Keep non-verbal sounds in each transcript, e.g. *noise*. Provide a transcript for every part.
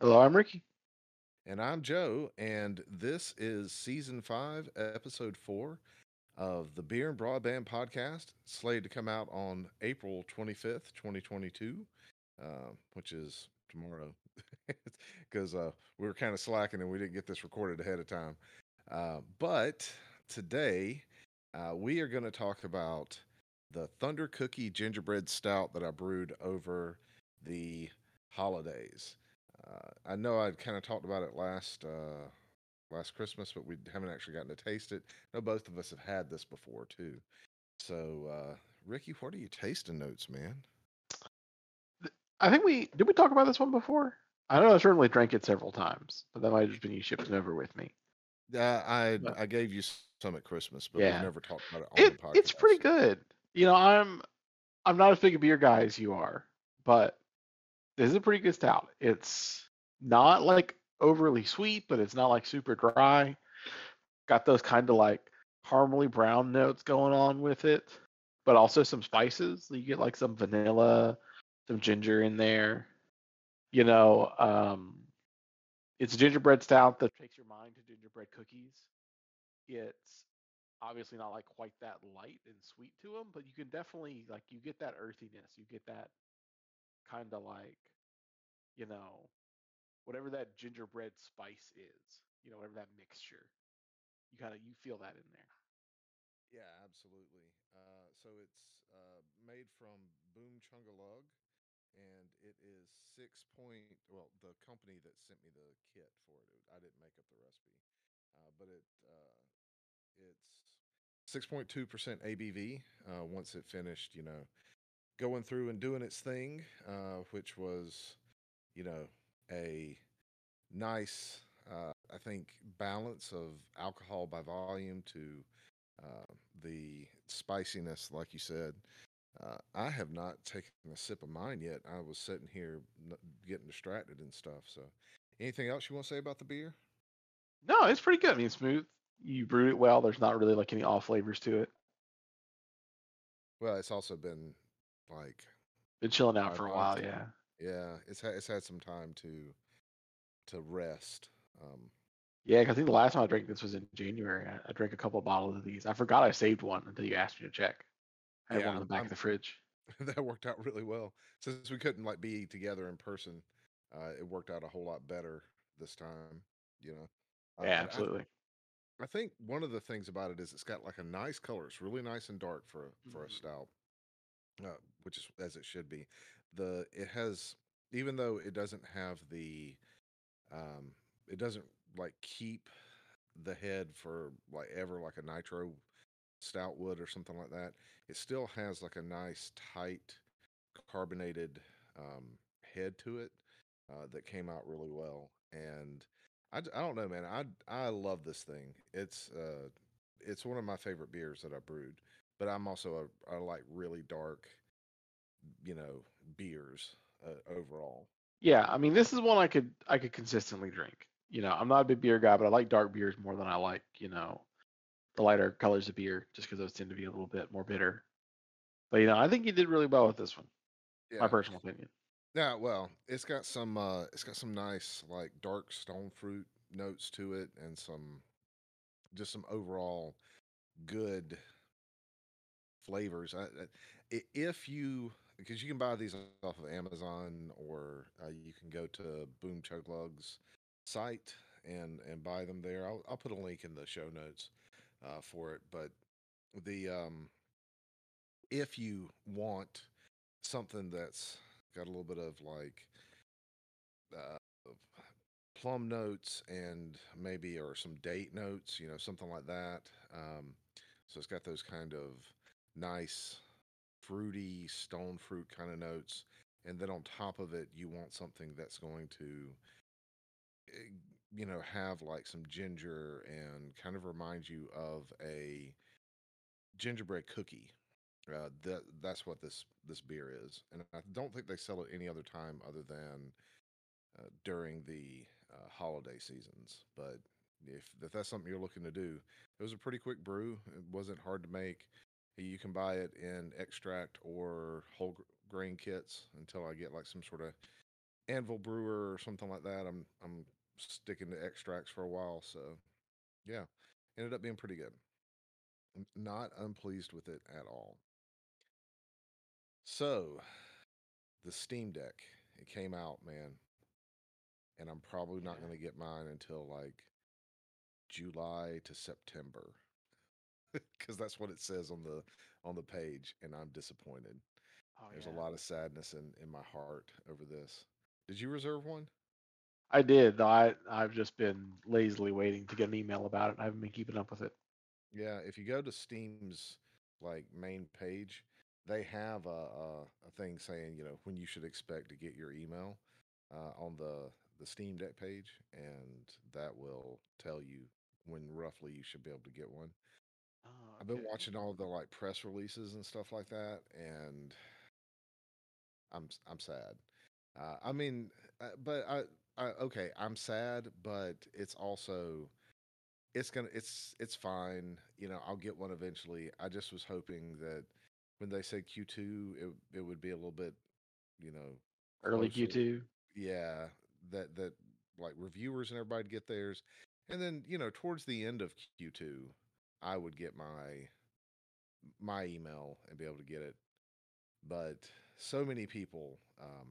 Hello, I'm Ricky. And I'm Joe, and this is season five, episode four of the Beer and Broadband podcast, slated to come out on April 25th, 2022, uh, which is tomorrow, *laughs* because uh, we were kind of slacking and we didn't get this recorded ahead of time. Uh, but today, uh, we are going to talk about the Thunder Cookie Gingerbread Stout that I brewed over the holidays. Uh, I know I'd kind of talked about it last uh, last Christmas, but we haven't actually gotten to taste it. I know both of us have had this before too. So, uh, Ricky, what are you tasting notes, man? I think we did we talk about this one before? I know I certainly drank it several times, but that might have just been you shipping over with me. Uh, I But- I gave you some at Christmas, but Yeah. we never talked about it on It the podcast. it's pretty good. You know, I'm I'm not as big a beer guy as you are, but this is a pretty good stout. It's not like overly sweet, but it's not like super dry. Got those kind of like caramely brown notes going on with it, but also some spices. You get like some vanilla, some ginger in there. You know, um, it's a gingerbread stout that takes your mind to gingerbread cookies. It's obviously not like quite that light and sweet to them, but you can definitely like you get that earthiness. You get that kind of like, you know, whatever that gingerbread spice is. You know, whatever that mixture. You kind of you feel that in there. Yeah, absolutely. Uh, so it's uh, made from Boomchugalug, and it is six point. Well, the company that sent me the kit for it, I didn't make up the recipe, uh, but it uh, it's six point two percent ABV. Uh, once it finished, you know, going through and doing its thing, uh, which was, you know, a nice, uh, I think, balance of alcohol by volume to uh, the spiciness, like you said. Uh, I have not taken a sip of mine yet. I was sitting here getting distracted and stuff. So, anything else you want to say about the beer? No, it's pretty good. I mean, smooth. You brewed it well. There's not really like any off flavors to it. Well, it's also been like, Been chilling out for a while, yeah. yeah, it's had it's had some time to to rest. Um, Yeah, 'cause I think the last time I drank this was in January. I, I drank a couple of bottles of these. I forgot I saved one until you asked me to check. I had Yeah, one in the back I'm- of the fridge. *laughs* that worked out really well. Since we couldn't like be together in person, uh, it worked out a whole lot better this time. You know. Uh, Yeah, but I- absolutely. I think one of the things about it is it's got like a nice color. It's really nice and dark for for a Mhm. stout, uh, which is as it should be. The it has even though it doesn't have the, um, it doesn't like keep the head for like ever like a nitro stout would or something like that. It still has like a nice tight carbonated um, head to it uh, that came out really well. And I, I don't know, man. I I love this thing. It's uh it's one of my favorite beers that I brewed. But I'm also a, I like really dark, you know, beers uh, overall. Yeah, I mean, this is one I could I could consistently drink. You know, I'm not a big beer guy, but I like dark beers more than I like, you know, the lighter colors of beer, just because those tend to be a little bit more bitter. But you know, I think you did really well with this one. Yeah. My personal opinion. Yeah, well, it's got some uh it's got some nice like dark stone fruit notes to it and some just some overall good flavors. I, if you because you can buy these off of Amazon or uh, you can go to Boomchugalug's site and and buy them there. I'll I'll put a link in the show notes uh, for it. But the um, if you want something that's got a little bit of like uh, plum notes and maybe or some date notes, you know, something like that. Um, so it's got those kind of nice fruity stone fruit kind of notes, and then on top of it, you want something that's going to, eh, you know, have like some ginger and kind of remind you of a gingerbread cookie. Uh, that that's what this this beer is, and I don't think they sell it any other time other than uh, during the uh, holiday seasons. But if, if that's something you're looking to do, it was a pretty quick brew. It wasn't hard to make. You can buy it in extract or whole grain kits until I get like some sort of Anvil Brewer or something like that. I'm I'm sticking to extracts for a while, so yeah, ended up being pretty good. Not unpleased with it at all. So, the Steam Deck, it came out, man, and I'm probably not going to get mine until like July to September. *laughs* Cuz that's what it says on the on the page and I'm disappointed. Oh, There's yeah. a lot of sadness in in my heart over this. Did you reserve one? I did. I I've just been lazily waiting to get an email about it. I haven't been keeping up with it. Yeah, if you go to Steam's like main page, they have a, a, a thing saying, you know, when you should expect to get your email uh, on the the Steam Deck page, and that will tell you when roughly you should be able to get one. Oh, I've been okay. watching all the like press releases and stuff like that, and I'm I'm sad. Uh, I mean, uh, but I, I okay, I'm sad, but it's also it's gonna it's it's fine. You know, I'll get one eventually. I just was hoping that when they said Q2, it it would be a little bit, you know, Early closer. Q2. Yeah, that that like reviewers and everybody get theirs, and then you know towards the end of Q2, I would get my my email and be able to get it. But so many people um,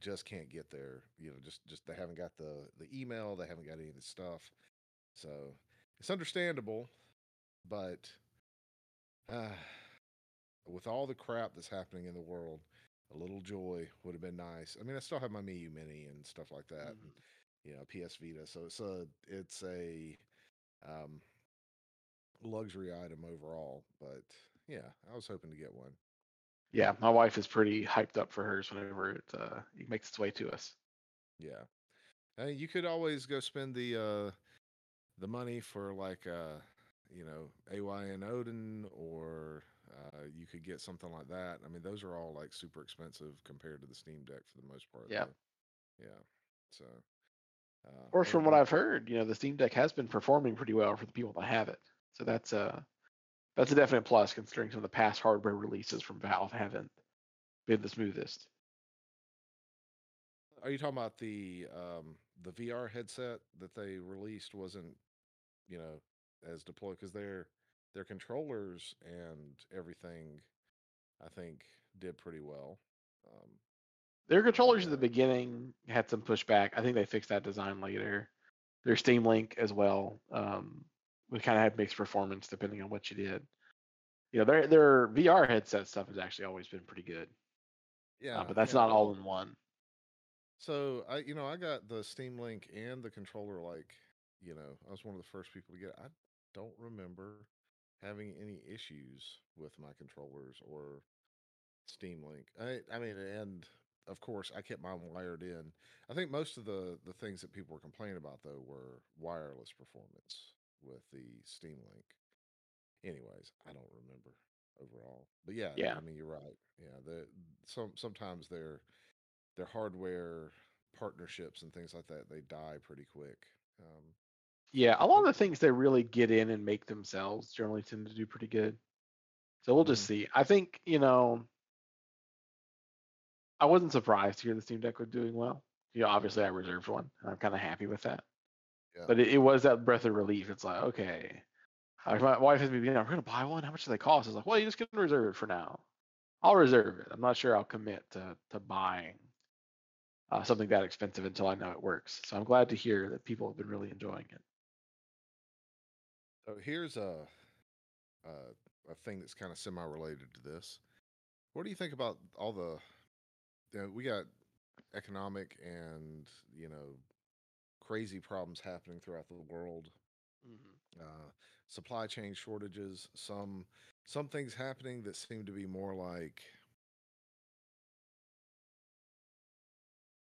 just can't get there. You know, just just they haven't got the the email, they haven't got any of the stuff. So it's understandable, but uh, with all the crap that's happening in the world, a little joy would have been nice. I mean, I still have my Miyoo Mini and stuff like that, and Mhm. you know, PS Vita. So it's a it's a um, luxury item overall. But yeah, I was hoping to get one. Yeah, my wife is pretty hyped up for hers whenever it uh, it makes its way to us. Yeah, uh, you could always go spend the uh, the money for like uh, you know AYN Odin, or uh, you could get something like that. I mean, those are all like super expensive compared to the Steam Deck for the most part. Yeah. though. yeah. So, uh, Of course, from what I've heard, you know, the Steam Deck has been performing pretty well for the people that have it. So that's a that's a definite plus considering some of the past hardware releases from Valve haven't been the smoothest. Are you talking about the um, the VR headset that they released wasn't, you know, as deployed because their their controllers and everything, I think, did pretty well. Um, Their controllers at the beginning had some pushback. I think they fixed that design later. Their Steam Link as well. Um, we kind of had mixed performance depending on what you did. You know, their their VR headset stuff has actually always been pretty good. yeah, Uh, but that's yeah, not all in one. So I, you know, I got the Steam Link and the controller. Like, you know, I was one of the first people to get. it. I don't remember having any issues with my controllers or Steam Link. I, I mean, and of course, I kept mine wired in. I think most of the the things that people were complaining about though were wireless performance with the Steam Link. Anyways, I don't remember overall, but yeah, Yeah. I mean, you're right. Yeah, the some sometimes their their hardware partnerships and things like that they die pretty quick. Um, Yeah, a lot of the things they really get in and make themselves generally tend to do pretty good. So we'll just see. I think, you know, I wasn't surprised to hear the Steam Deck was doing well. You know, obviously I reserved one, and I'm kind of happy with that. Yeah. But it, it was that breath of relief. It's like, okay, my wife has me being, I'm gonna buy one. How much do they cost? It's like, well, you just can reserve it for now. I'll reserve it. I'm not sure I'll commit to to buying uh, something that expensive until I know it works. So I'm glad to hear that people have been really enjoying it. So here's a a, a thing that's kind of semi-related to this. What do you think about all the? You know, we got economic and you know crazy problems happening throughout the world. Uh, supply chain shortages. Some some things happening that seem to be more like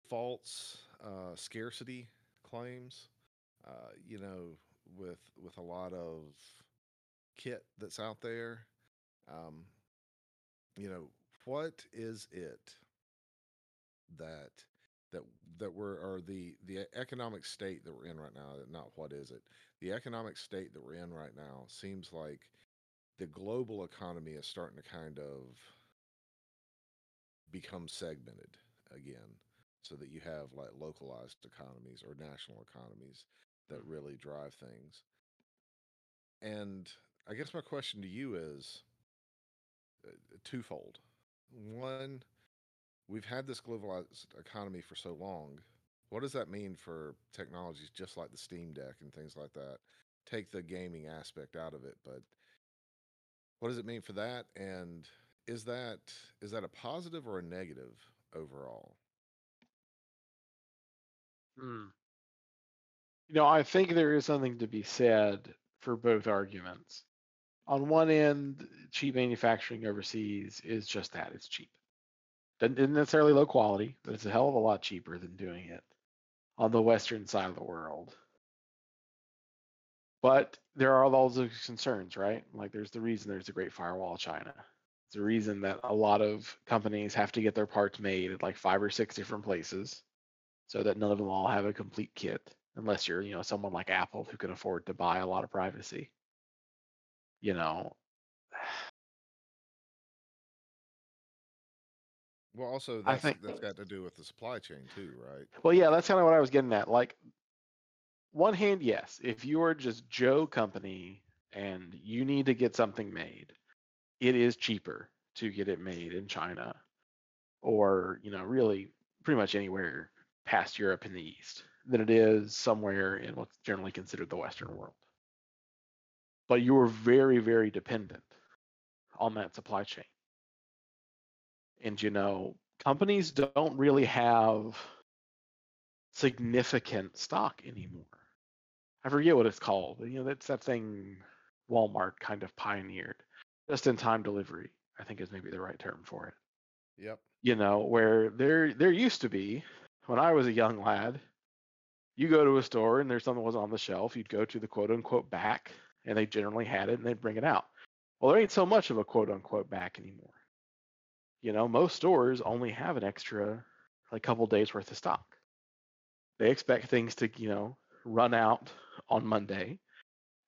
false uh, scarcity claims. Uh, you know, with with a lot of kit that's out there. Um, you know, what is it that that that we're or the the economic state that we're in right now? Not what is it? The economic state that we're in right now seems like the global economy is starting to kind of become segmented again. so that you have like localized economies or national economies that Mhm. really drive things. And I guess my question to you is uh, twofold. One, we've had this globalized economy for so long. What does that mean for technologies just like the Steam Deck and things like that? Take the gaming aspect out of it, but what does it mean for that? And is that is that a positive or a negative overall? Hmm. You know, I think there is something to be said for both arguments. On one end, cheap manufacturing overseas is just that it's cheap. Doesn't isn't necessarily low quality, but it's a hell of a lot cheaper than doing it on the western side of the world. But there are all those concerns, right? Like there's the reason there's a Great Firewall China. It's the reason that a lot of companies have to get their parts made at like five or six different places so that none of them all have a complete kit, unless you're, you know, someone like Apple who can afford to buy a lot of privacy. You know, Well, also I think, that's got to do with the supply chain too, right? well, yeah, that's kind of what I was getting at. Like, one hand, yes, if you are just Joe Company and you need to get something made, it is cheaper to get it made in China or, you know, really pretty much anywhere past Europe in the East than it is somewhere in what's generally considered the Western world. But you are very, very dependent on that supply chain. And, you know, companies don't really have significant stock anymore. I forget what it's called. You know, that's that thing Walmart kind of pioneered. Just in time delivery, I think is maybe the right term for it. Yep. You know, where there there used to be when I was a young lad, you go to a store and there's something was on the shelf, you'd go to the quote unquote back and they generally had it and they'd bring it out. Well, there ain't so much of a quote unquote back anymore. You know, most stores only have an extra like couple days worth of stock. They expect things to, you know, run out on Monday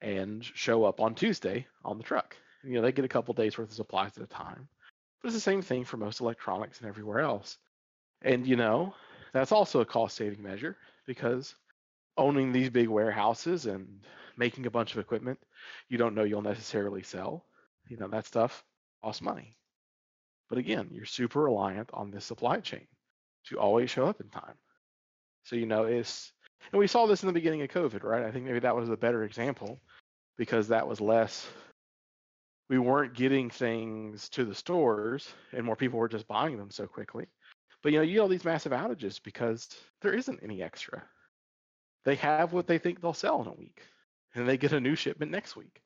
and show up on Tuesday on the truck. You know, they get a couple days worth of supplies at a time. But it's the same thing for most electronics and everywhere else. And you know, that's also a cost saving measure because owning these big warehouses and making a bunch of equipment you don't know you'll necessarily sell, you know, that stuff costs money. But again, you're super reliant on this supply chain to always show up in time. So, you know, it's, and we saw this in the beginning of COVID, right? I think maybe that was a better example because that was less, we weren't getting things to the stores and more people were just buying them so quickly. But, you know, you get all these massive outages because there isn't any extra. They have what they think they'll sell in a week and they get a new shipment next week.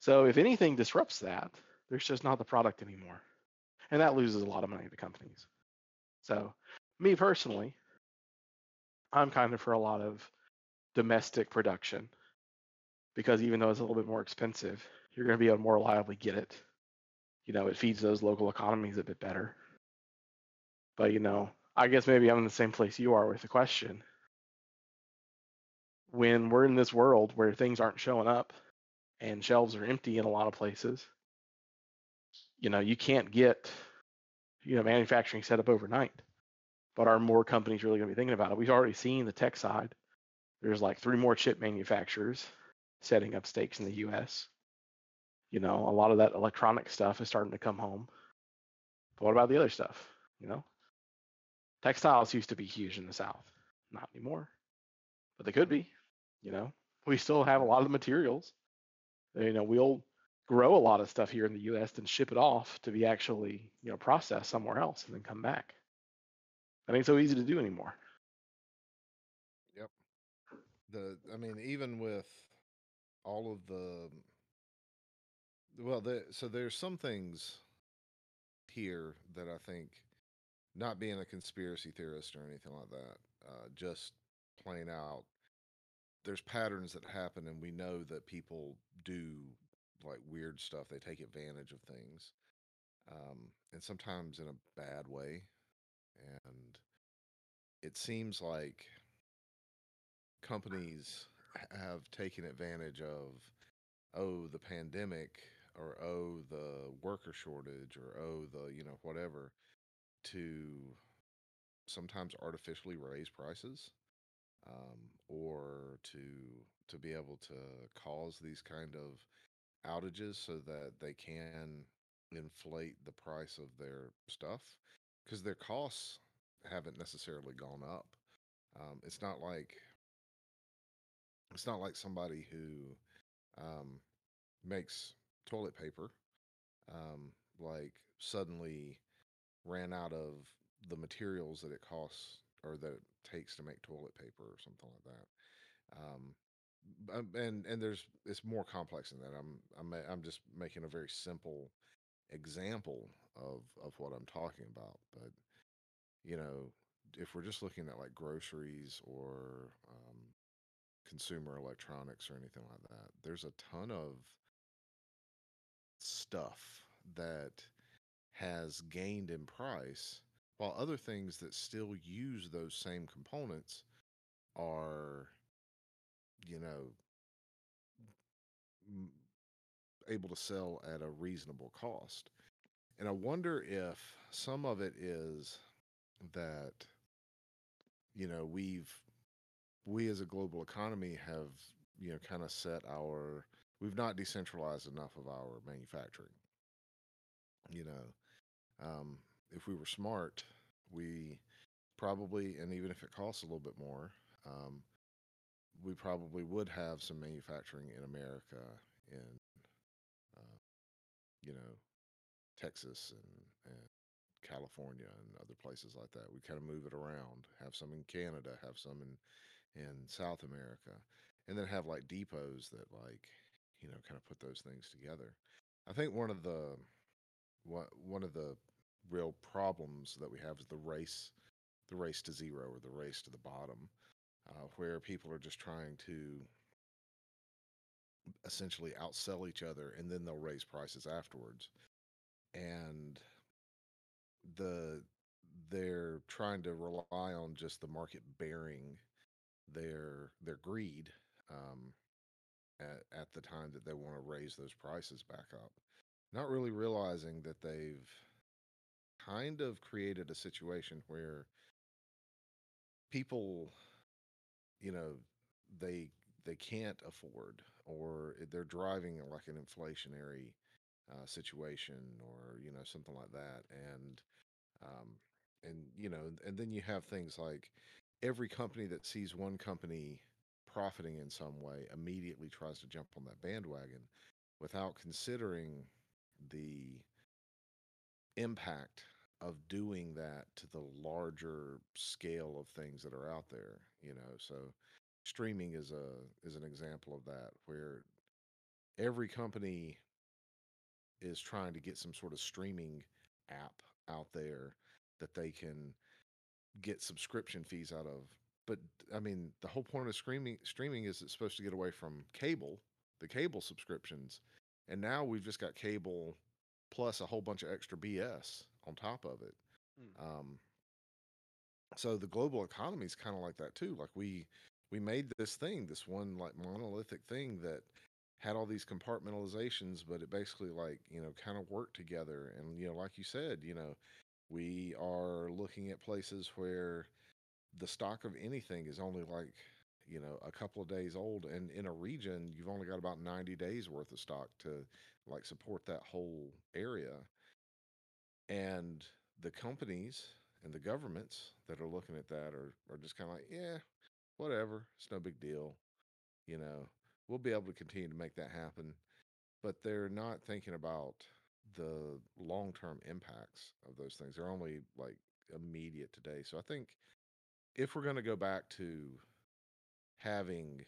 So if anything disrupts that, there's just not the product anymore. And that loses a lot of money to companies. So, me personally, I'm kind of for a lot of domestic production because even though it's a little bit more expensive, you're going to be able to more reliably get it. You know, it feeds those local economies a bit better. But, you know, I guess maybe I'm in the same place you are with the question. When we're in this world where things aren't showing up and shelves are empty in a lot of places, you know, you can't get, you know, manufacturing set up overnight. But are more companies really going to be thinking about it? We've already seen the tech side. There's like three more chip manufacturers setting up stakes in the US. You know, a lot of that electronic stuff is starting to come home. But what about the other stuff? You know, textiles used to be huge in the South, not anymore, but they could be. You know, we still have a lot of the materials. You know, we'll grow a lot of stuff here in the U.S. and ship it off to be actually, you know, processed somewhere else and then come back. That ain't so easy to do anymore. Yep. The I mean, even with all of the well, the, so there's some things here that I think, not being a conspiracy theorist or anything like that, uh, just plain out, there's patterns that happen, and we know that people do like weird stuff. They take advantage of things, um, and sometimes in a bad way. And it seems like companies have taken advantage of oh the pandemic or oh the worker shortage or oh the you know whatever to sometimes artificially raise prices um, or to to be able to cause these kind of outages so that they can inflate the price of their stuff because their costs haven't necessarily gone up. Um, it's not like it's not like somebody who um, makes toilet paper um, like suddenly ran out of the materials that it costs or that it takes to make toilet paper or something like that. And and there's it's more complex than that. I'm I'm I'm just making a very simple example of of what I'm talking about. But you know, if we're just looking at like groceries or um, consumer electronics or anything like that, there's a ton of stuff that has gained in price, while other things that still use those same components are, you know, able to sell at a reasonable cost. And I wonder if some of it is that, you know, we've, we as a global economy have, you know, kind of set our, we've not decentralized enough of our manufacturing. You know, um, if we were smart, we probably, and even if it costs a little bit more, um, we probably would have some manufacturing in America in, uh, you know, Texas and, and California and other places like that. We kind of move it around, have some in Canada, have some in, in South America, and then have like depots that like, you know, kind of put those things together. I think one of the one one of the real problems that we have is the race the race to zero or the race to the bottom uh, where people are just trying to essentially outsell each other and then they'll raise prices afterwards. And the they're trying to rely on just the market bearing their their greed um, at, at the time that they want to raise those prices back up. Not really realizing that they've kind of created a situation where people you know they they can't afford or they're driving like an inflationary uh, situation or you know something like that and um, and you know and then you have things like every company that sees one company profiting in some way immediately tries to jump on that bandwagon without considering the impact of doing that to the larger scale of things that are out there you know so streaming is a is an example of that where every company is trying to get some sort of streaming app out there that they can get subscription fees out of. But i mean the whole point of streaming streaming is it's supposed to get away from cable the cable subscriptions and now we've just got cable plus a whole bunch of extra bs on top of it Mm. um, so the global economy is kind of like that too like we we made this thing this one like monolithic thing that had all these compartmentalizations but it basically like you know kind of worked together and you know like you said you know we are looking at places where the stock of anything is only like you know a couple of days old and in a region you've only got about 90 days worth of stock to like support that whole area and the companies and the governments that are looking at that are, are just kind of like yeah whatever it's no big deal you know we'll be able to continue to make that happen but they're not thinking about the long-term impacts of those things they're only like immediate today so i think if we're going to go back to having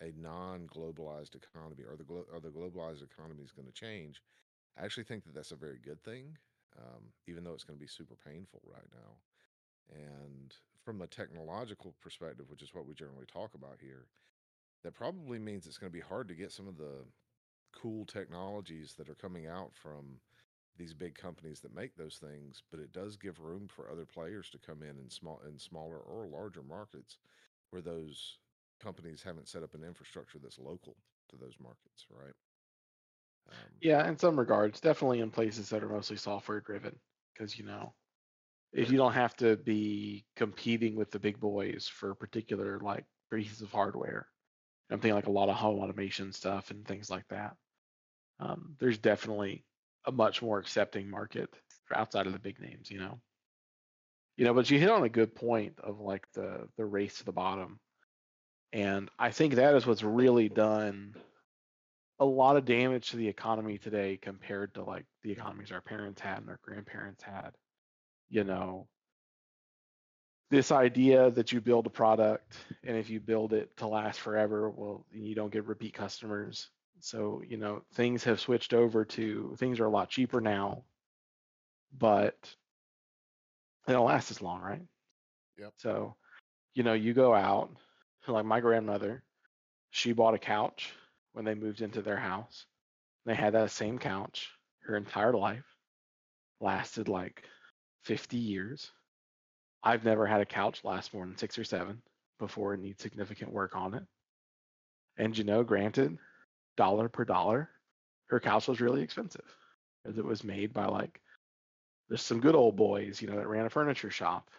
a non-globalized economy or the glo- or the globalized economy is going to change i actually think that that's a very good thing um, even though it's going to be super painful right now. And from a technological perspective which is what we generally talk about here that probably means it's going to be hard to get some of the cool technologies that are coming out from these big companies that make those things but it does give room for other players to come in in small in smaller or larger markets where those companies haven't set up an infrastructure that's local to those markets right um, Yeah, in some regards, definitely in places that are mostly software driven, because you know if you don't have to be competing with the big boys for particular like pieces of hardware. I'm thinking like a lot of home automation stuff and things like that. Um, there's definitely a much more accepting market for outside of the big names, you know. You know, but you hit on a good point of like the the race to the bottom. And I think that is what's really done a lot of damage to the economy today compared to like the economies our parents had and our grandparents had. You know, this idea that you build a product and if you build it to last forever, well, you don't get repeat customers. So, you know, things have switched over to things are a lot cheaper now, but they don't last as long, right? Yep. So, you know, you go out, like my grandmother, she bought a couch when they moved into their house. They had that same couch her entire life, lasted like 50 years. I've never had a couch last more than six or seven before it needs significant work on it. And you know, granted, dollar per dollar, her couch was really expensive because it was made by like there's some good old boys, you know, that ran a furniture shop.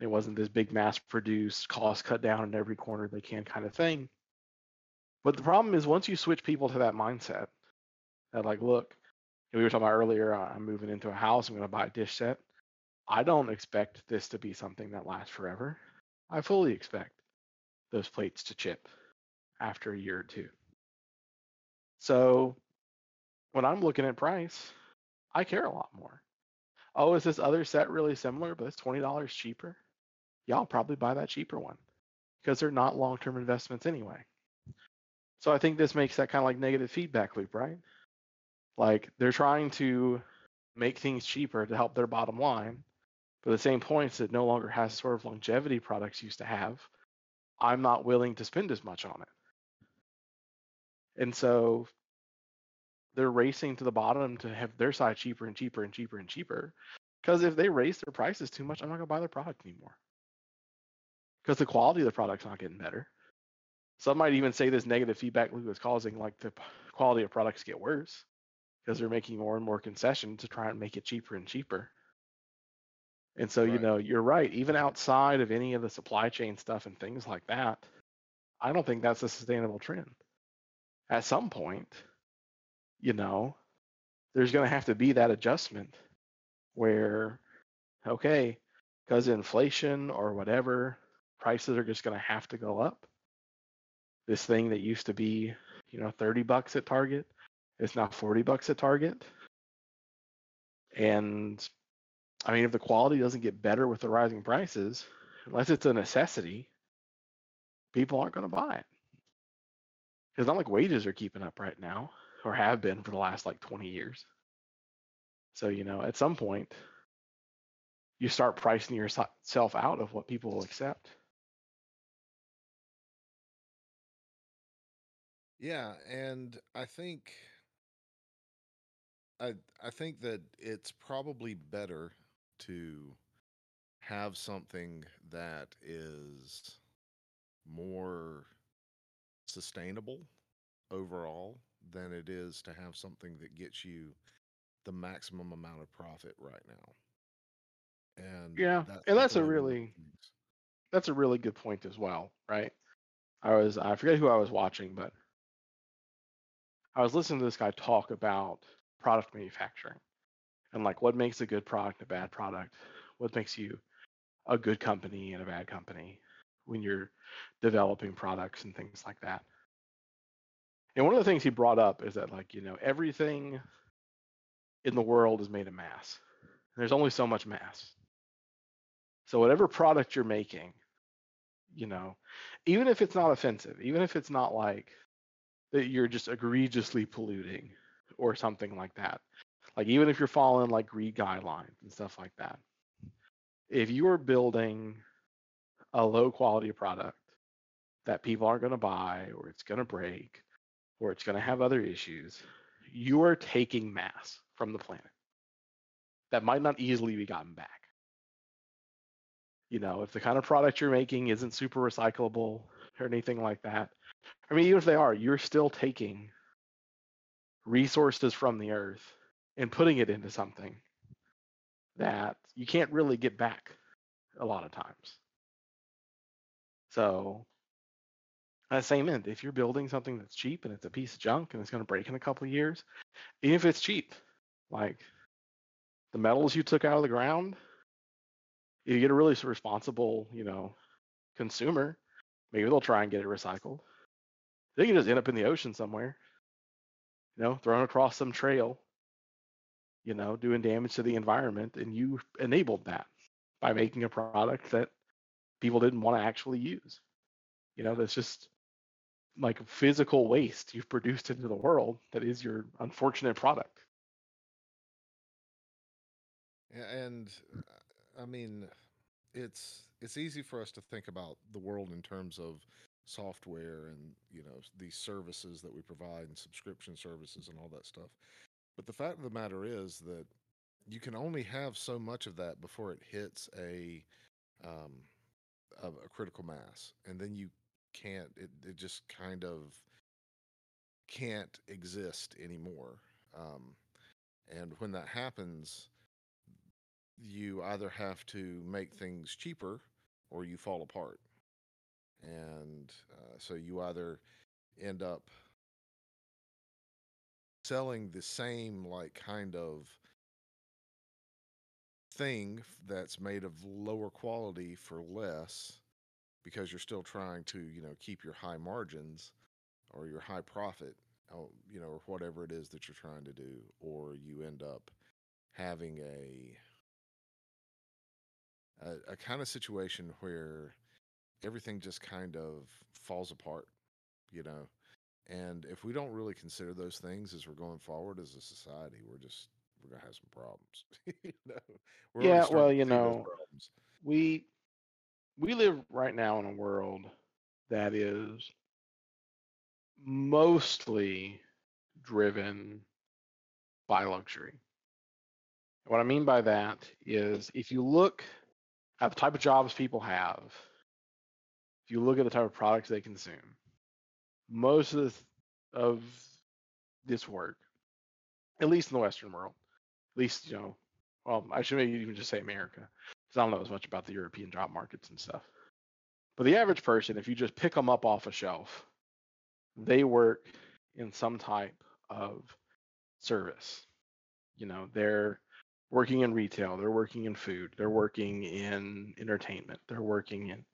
It wasn't this big mass produced, cost cut down in every corner they can kind of thing. But the problem is once you switch people to that mindset, that like, look, we were talking about earlier, uh, I'm moving into a house, I'm going to buy a dish set. I don't expect this to be something that lasts forever. I fully expect those plates to chip after a year or two. So when I'm looking at price, I care a lot more. Oh, is this other set really similar, but it's twenty dollars cheaper? Yeah, I'll probably buy that cheaper one because they're not long-term investments anyway. So I think this makes that kind of like negative feedback loop, right? Like they're trying to make things cheaper to help their bottom line, but the same points that no longer has sort of longevity products used to have, I'm not willing to spend as much on it. And so they're racing to the bottom to have their side cheaper and cheaper and cheaper and cheaper. Because if they raise their prices too much, I'm not gonna buy their product anymore. Because the quality of the product's not getting better. Some might even say this negative feedback loop is causing like the quality of products get worse because they're making more and more concessions to try and make it cheaper and cheaper. And so, you know, you're right. Even outside of any of the supply chain stuff and things like that, I don't think that's a sustainable trend. At some point, you know, there's going to have to be that adjustment where, okay, because inflation or whatever, prices are just going to have to go up. This thing that used to be, you know, 30 bucks at Target it's now 40 bucks at Target. And I mean, if the quality doesn't get better with the rising prices, unless it's a necessity, people aren't going to buy it. It's not like wages are keeping up right now or have been for the last like 20 years. So, you know, at some point, you start pricing yourself out of what people will accept. Yeah, and I think I I think that it's probably better to have something that is more sustainable overall than it is to have something that gets you the maximum amount of profit right now. And Yeah, that's and that's a way we look really that's a really good point as well, right? I was I forget who I was watching, but I was listening to this guy talk about product manufacturing and like what makes a good product a bad product, what makes you a good company and a bad company when you're developing products and things like that. And one of the things he brought up is that like, you know, everything in the world is made of mass. There's only so much mass. So whatever product you're making, you know, even if it's not offensive, even if it's not like that you're just egregiously polluting or something like that. Like even if you're following like green guidelines and stuff like that. If you are building a low quality product that people aren't going to buy or it's going to break or it's going to have other issues, you are taking mass from the planet that might not easily be gotten back. You know, if the kind of product you're making isn't super recyclable or anything like that, I mean, even if they are, you're still taking resources from the earth and putting it into something that you can't really get back a lot of times. So at the same end, if you're building something that's cheap and it's a piece of junk and it's going to break in a couple of years, even if it's cheap, like the metals you took out of the ground, if you get a really responsible, you know, consumer, maybe they'll try and get it recycled. They can just end up in the ocean somewhere, you know, thrown across some trail, you know, doing damage to the environment, and you enabled that by making a product that people didn't want to actually use. You know, that's just like physical waste you've produced into the world that is your unfortunate product. And I mean, it's it's easy for us to think about the world in terms of software and you know these services that we provide and subscription services and all that stuff. But the fact of the matter is that you can only have so much of that before it hits a um, a, a critical mass, and then you can't. It it just kind of can't exist anymore. Um, and when that happens, you either have to make things cheaper or you fall apart. And uh, so you either end up selling the same, like, kind of thing that's made of lower quality for less because you're still trying to, you know, keep your high margins or your high profit, oh, you know, or whatever it is that you're trying to do, or you end up having a a, a kind of situation where everything just kind of falls apart, you know. And if we don't really consider those things as we're going forward as a society, we're just we're gonna have some problems. *laughs* you know, we're Yeah, well, you know, we we live right now in a world that is mostly driven by luxury. What I mean by that is if you look at the type of jobs people have, if you look at the type of products they consume, most of this, of this work, at least in the Western world, at least you know, well, I should maybe even just say America, because I don't know as much about the European job markets and stuff. But the average person, if you just pick them up off a shelf, they work in some type of service. You know, they're working in retail, they're working in food, they're working in entertainment, they're working in,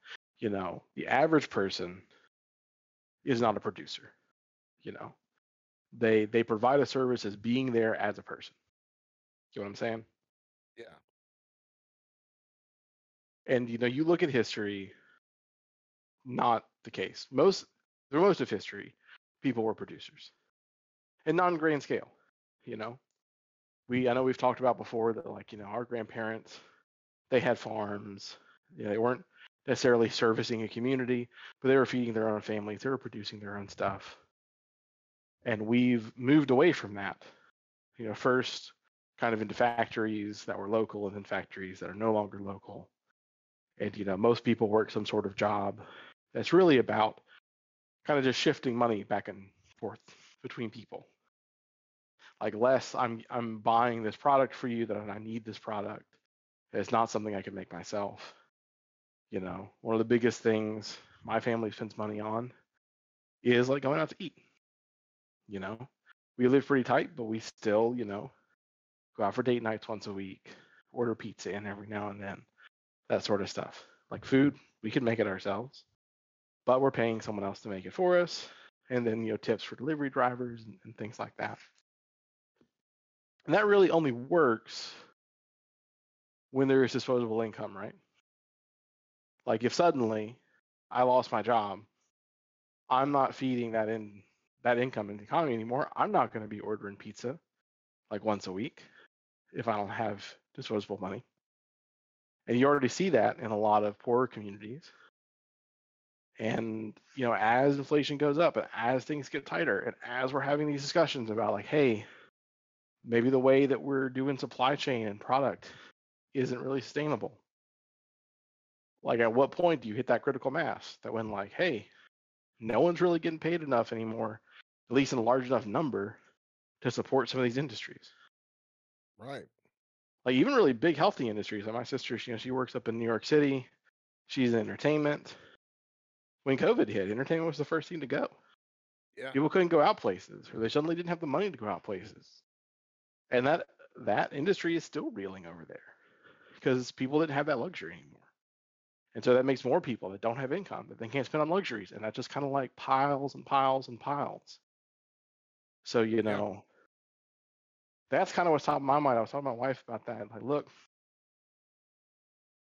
you know, the average person is not a producer. You know, they they provide a service as being there as a person. You know what I'm saying? Yeah, And you know, you look at history, not the case. Most through most of history, people were producers. And not on grand scale. You know, we I know we've talked about before that like, you know, our grandparents, they had farms. You know, they weren't necessarily servicing a community, but they were feeding their own families, they were producing their own stuff. And we've moved away from that. You know, first kind of into factories that were local and then factories that are no longer local. And you know, most people work some sort of job that's really about kind of just shifting money back and forth between people. Like less I'm I'm buying this product for you that I need this product. It's not something I can make myself. You know, one of the biggest things my family spends money on is like going out to eat. You know, we live pretty tight, but we still, you know, go out for date nights once a week, order pizza in every now and then, that sort of stuff. Like food, we can make it ourselves, but we're paying someone else to make it for us. And then, you know, tips for delivery drivers and, and things like that. And that really only works when there is disposable income, right? Like if suddenly I lost my job, I'm not feeding that in that income in the economy anymore. I'm not going to be ordering pizza like once a week if I don't have disposable money. And you already see that in a lot of poorer communities. And you know, as inflation goes up and as things get tighter, and as we're having these discussions about like, hey, maybe the way that we're doing supply chain and product isn't really sustainable. Like, at what point do you hit that critical mass that when like, hey, no one's really getting paid enough anymore, at least in a large enough number, to support some of these industries? right. like even really big healthy industries. Like my sister, she, you know, she works up in New York City. She's in entertainment. When COVID hit, entertainment was the first thing to go. Yeah. People couldn't go out places, or they suddenly didn't have the money to go out places. And that that industry is still reeling over there because people didn't have that luxury anymore. And so that makes more people that don't have income that they can't spend on luxuries, and that just kind of like piles and piles and piles. So you know, that's kind of what's top of my mind. I was talking to my wife about that. Like, look,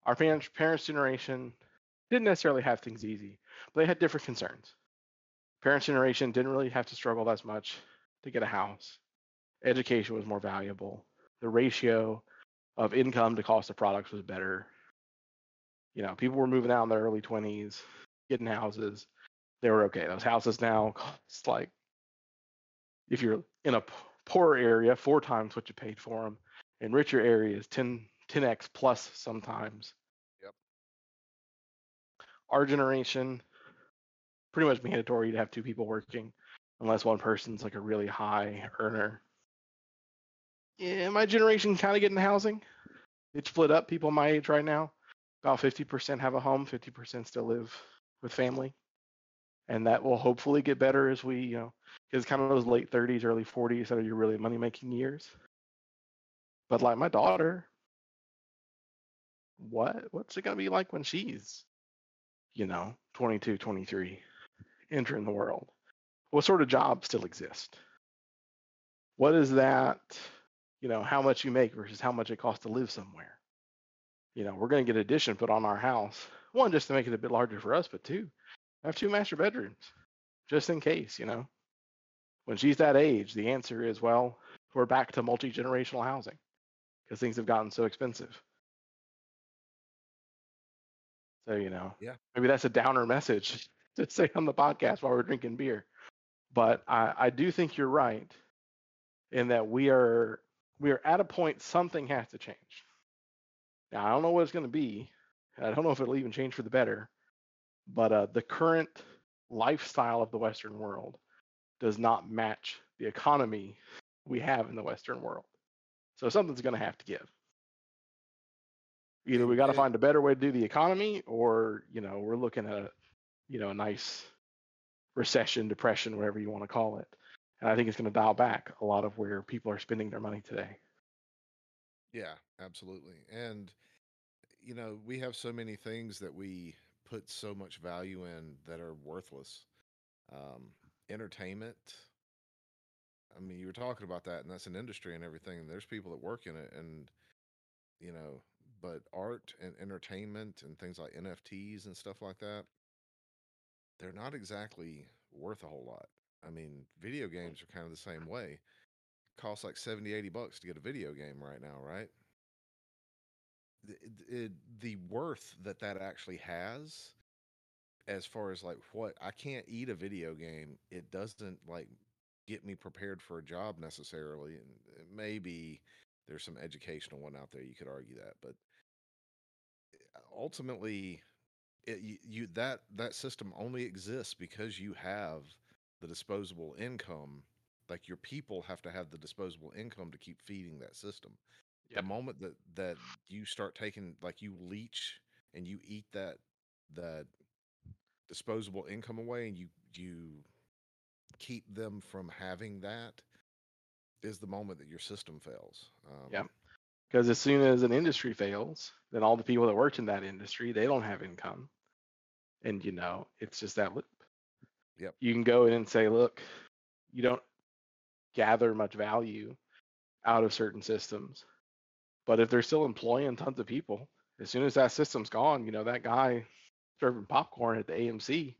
our parents parents generation didn't necessarily have things easy, but they had different concerns. Parents generation didn't really have to struggle as much to get a house. Education was more valuable. The ratio of income to cost of products was better. You know, people were moving out in their early 20s, getting houses. They were okay. Those houses now *laughs* cost like, if you're in a poor area, four times what you paid for them. In richer areas, 10, 10x plus sometimes. Yep. Our generation, pretty much mandatory to have two people working, unless one person's like a really high earner. Yeah, my generation kind of getting housing. It's split up. People my age right now, about 50% have a home, 50% still live with family. And that will hopefully get better as we, you know, because kind of those late 30s, early 40s that are your really money making years. But like my daughter, what what's it gonna be like when she's, you know, 22, 23, entering the world? What sort of jobs still exist? What is that? You know, how much you make versus how much it costs to live somewhere. You know, we're gonna get addition put on our house. One, just to make it a bit larger for us, but two, I have two master bedrooms, just in case. You know, when she's that age, the answer is well, we're back to multi generational housing because things have gotten so expensive. So you know, Yeah. maybe that's a downer message *laughs* to say on the podcast while we're drinking beer. But I, I do think you're right in that we are we are at a point something has to change. Now I don't know what it's going to be. I don't know if it'll even change for the better. But uh, the current lifestyle of the Western world does not match the economy we have in the Western world. So something's going to have to give. Either we got to find a better way to do the economy, or you know we're looking at a you know a nice recession, depression, whatever you want to call it. And I think it's going to dial back a lot of where people are spending their money today. Yeah, absolutely. And you know, we have so many things that we put so much value in that are worthless. Um, entertainment. I mean, you were talking about that, and that's an industry and everything. And there's people that work in it, and you know, but art and entertainment and things like NFTs and stuff like that, they're not exactly worth a whole lot. I mean, video games are kind of the same way. Costs like 70, 80 bucks to get a video game right now, right? The, the worth that that actually has as far as like what I can't eat a video game it doesn't like get me prepared for a job necessarily and uh, maybe there's some educational one out there you could argue that but uh, ultimately it, you, you that that system only exists because you have the disposable income like your people have to have the disposable income to keep feeding that system Yep. the moment that that you start taking like you leech and you eat that that disposable income away and you you keep them from having that is the moment that your system fails um, Yep. Because as soon as an industry fails, then all the people that worked in that industry they don't have income, and you know it's just that loop. Yep. You can go in and say, look, you don't gather much value out of certain systems, but if they're still employing tons of people, as soon as that system's gone, you know that guy serving popcorn at the AMC,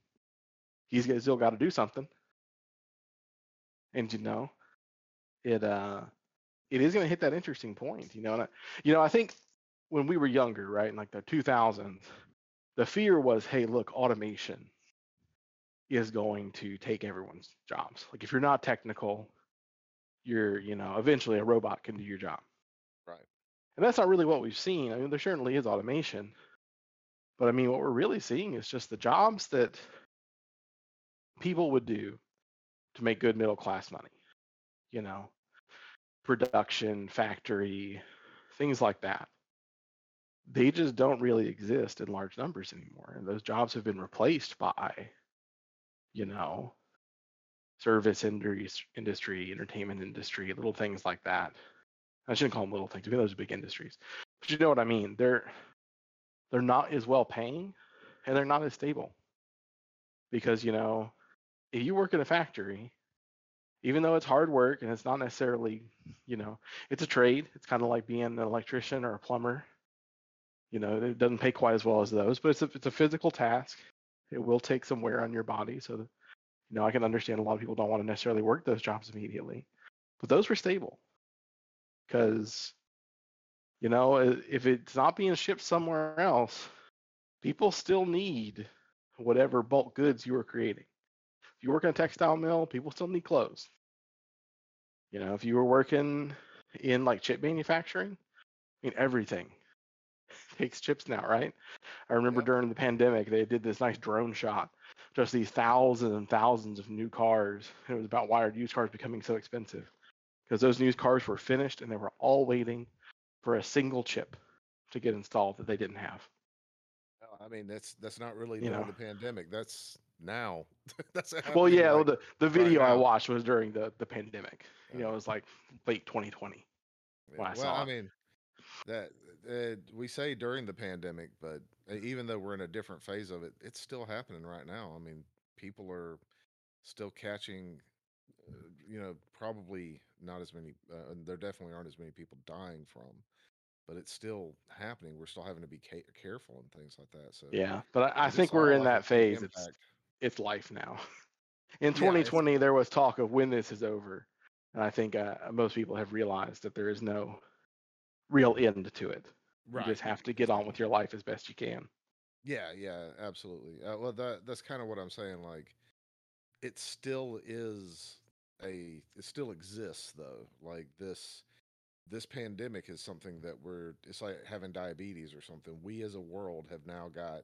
he's still got to do something. And you know, it uh it is going to hit that interesting point, you know. And I, you know, I think when we were younger, right, in like the 2000s, the fear was, hey, look, automation is going to take everyone's jobs. Like if you're not technical, you're, you know, eventually a robot can do your job. And that's not really what we've seen. I mean, there certainly is automation, but I mean, what we're really seeing is just the jobs that people would do to make good middle class money. You know, production, factory, things like that. They just don't really exist in large numbers anymore. And those jobs have been replaced by, you know, service industry, industry, entertainment industry, little things like that. I shouldn't call them little things. I mean, those are big industries, but you know what I mean. They're they're not as well paying, and they're not as stable. Because you know, if you work in a factory, even though it's hard work and it's not necessarily, you know, it's a trade. It's kind of like being an electrician or a plumber. You know, it doesn't pay quite as well as those, but it's a it's a physical task. It will take some wear on your body, so that, you know, I can understand a lot of people don't want to necessarily work those jobs immediately, but those were stable because, you know, if it's not being shipped somewhere else, people still need whatever bulk goods you are creating. If you work in a textile mill, people still need clothes. You know, if you were working in like chip manufacturing, I mean, everything *laughs* takes chips now, right? I remember Yep. during the pandemic, they did this nice drone shot, just these thousands and thousands of new cars. It was about why are used cars becoming so expensive? Because those new cars were finished and they were all waiting for a single chip to get installed that they didn't have. I mean, that's that's not really during the pandemic. That's now. *laughs* that's Well, yeah, well, the, the video I watched was during the, the pandemic. You know, it was like late 2020 yeah, I well, I it. mean, that uh, we say during the pandemic, but uh, even though we're in a different phase of it, it's still happening right now. I mean, people are still catching. Uh, you know, probably not as many. Uh, and there definitely aren't as many people dying from, but it's still happening. We're still having to be ca- careful and things like that. So Yeah, but I, I think we're in that phase. It's impact. it's life now. *laughs* In Yeah, 2020, there was talk of when this is over, and I think uh, most people have realized that there is no real end to it. You just have to get on with your life as best you can. Yeah, yeah, absolutely. Uh, well, that that's kind of what I'm saying. Like, it still is a, it still exists though. Like this, this pandemic is something that we're. It's like having diabetes or something. We as a world have now got,